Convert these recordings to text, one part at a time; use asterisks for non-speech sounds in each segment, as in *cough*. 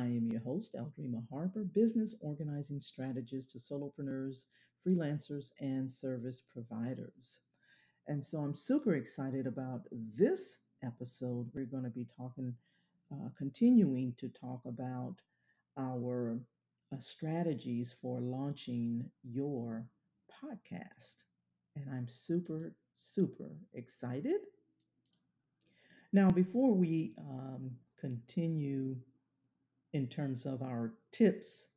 I am your host, Aldreama Harper, business organizing strategist to solopreneurs, freelancers, and service providers. And so I'm super excited about this episode. We're going to be talking, uh, continuing to talk about our uh, strategies for launching your podcast. And I'm super, super excited. Now, before we um, continue in terms of our tips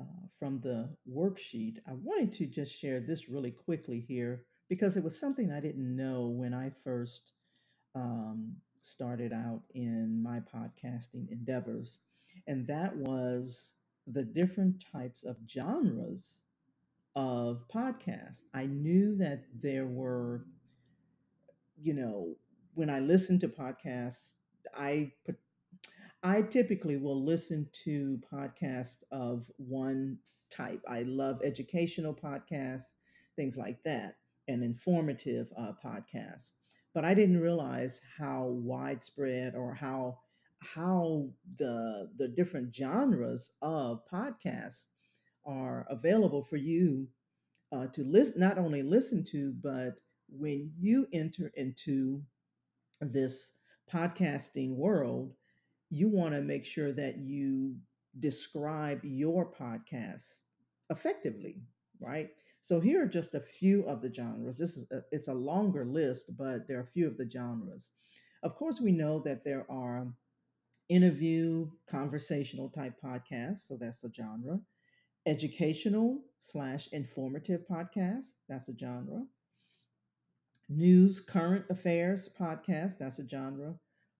uh, from the worksheet, I wanted to just share this really quickly here because it was something I didn't know when I first um, started out in my podcasting endeavors. And that was the different types of genres of podcasts. I knew that there were, you know, when I listened to podcasts, I put I typically will listen to podcasts of one type. I love educational podcasts, things like that, and informative uh, podcasts. But I didn't realize how widespread or how how the the different genres of podcasts are available for you uh, to listen, not only listen to, but when you enter into this podcasting world, you want to make sure that you describe your podcast effectively, right? So here are just a few of the genres. This is a, it's a longer list, but there are a few of the genres. Of course, we know that there are interview, conversational type podcasts, so that's a genre. Educational slash informative podcasts, that's a genre news, current affairs podcast, that's a genre,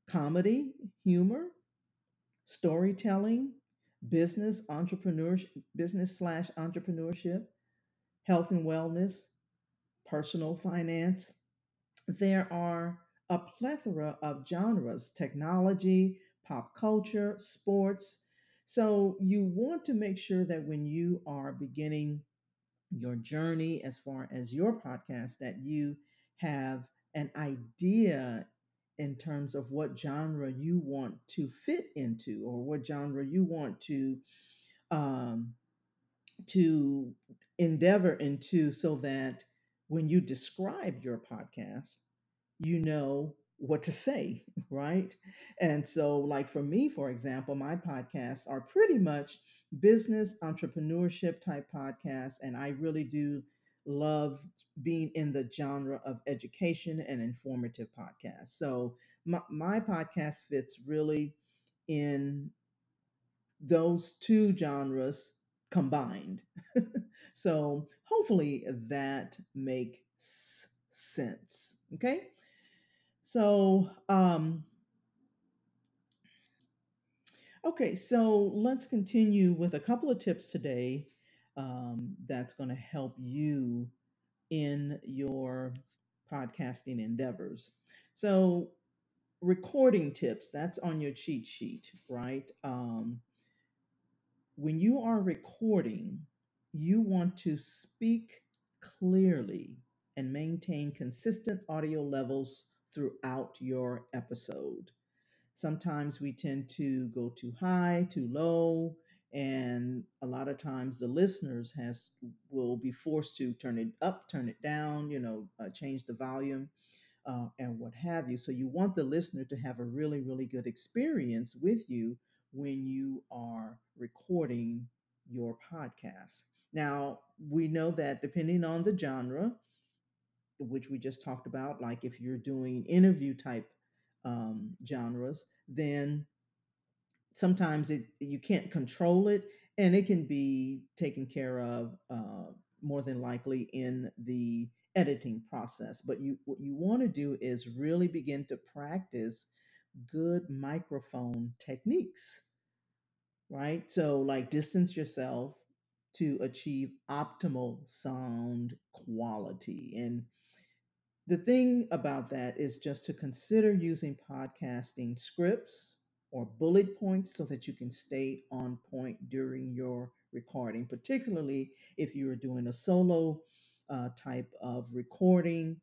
comedy, humor, storytelling, business, entrepreneurship, business slash entrepreneurship, health and wellness, personal finance. There are a plethora of genres, technology, pop culture, sports. So you want to make sure that when you are beginning your journey as far as your podcast that you have an idea in terms of what genre you want to fit into or what genre you want to um, to endeavor into so that when you describe your podcast you know what to say, *laughs* right? And so, like for me, for example, my podcasts are pretty much business entrepreneurship type podcasts, and I really do love being in the genre of education and informative podcasts. So, my, my podcast fits really in those two genres combined. *laughs* so, hopefully, that makes sense. Okay. So, um, okay, so let's continue with a couple of tips today um, that's going to help you in your podcasting endeavors. So, recording tips that's on your cheat sheet, right? Um, when you are recording, you want to speak clearly and maintain consistent audio levels throughout your episode. Sometimes we tend to go too high, too low, and a lot of times the listeners has will be forced to turn it up, turn it down, you know, uh, change the volume uh, and what have you. So you want the listener to have a really, really good experience with you when you are recording your podcast. Now, we know that depending on the genre, which we just talked about, like if you're doing interview type um, genres, then sometimes it you can't control it, and it can be taken care of uh, more than likely in the editing process. But you what you want to do is really begin to practice good microphone techniques, right? So like distance yourself to achieve optimal sound quality and the thing about that is just to consider using podcasting scripts or bullet points so that you can stay on point during your recording, particularly if you're doing a solo uh, type of recording.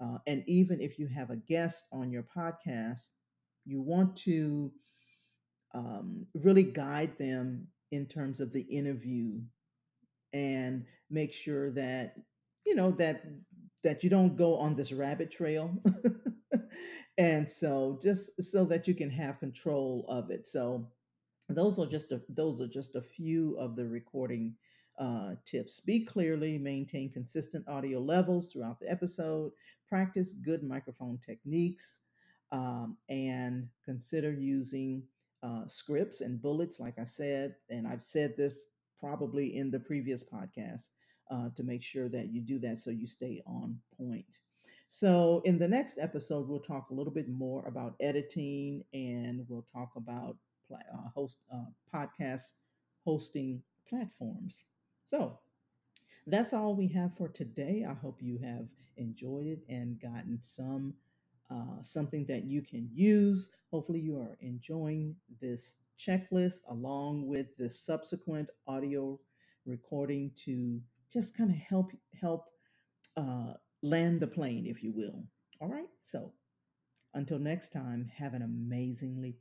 Uh, and even if you have a guest on your podcast, you want to um, really guide them in terms of the interview and make sure that you know that that you don't go on this rabbit trail *laughs* and so just so that you can have control of it so those are just a, those are just a few of the recording uh, tips. Speak clearly, maintain consistent audio levels throughout the episode, practice good microphone techniques, um, and consider using uh, scripts and bullets, like I said. And I've said this probably in the previous podcast uh, to make sure that you do that so you stay on point. So, in the next episode, we'll talk a little bit more about editing and we'll talk about uh, host uh, podcast hosting platforms. So that's all we have for today. I hope you have enjoyed it and gotten some uh, something that you can use. Hopefully, you are enjoying this checklist along with the subsequent audio recording to just kind of help help uh, land the plane, if you will. All right. So until next time, have an amazingly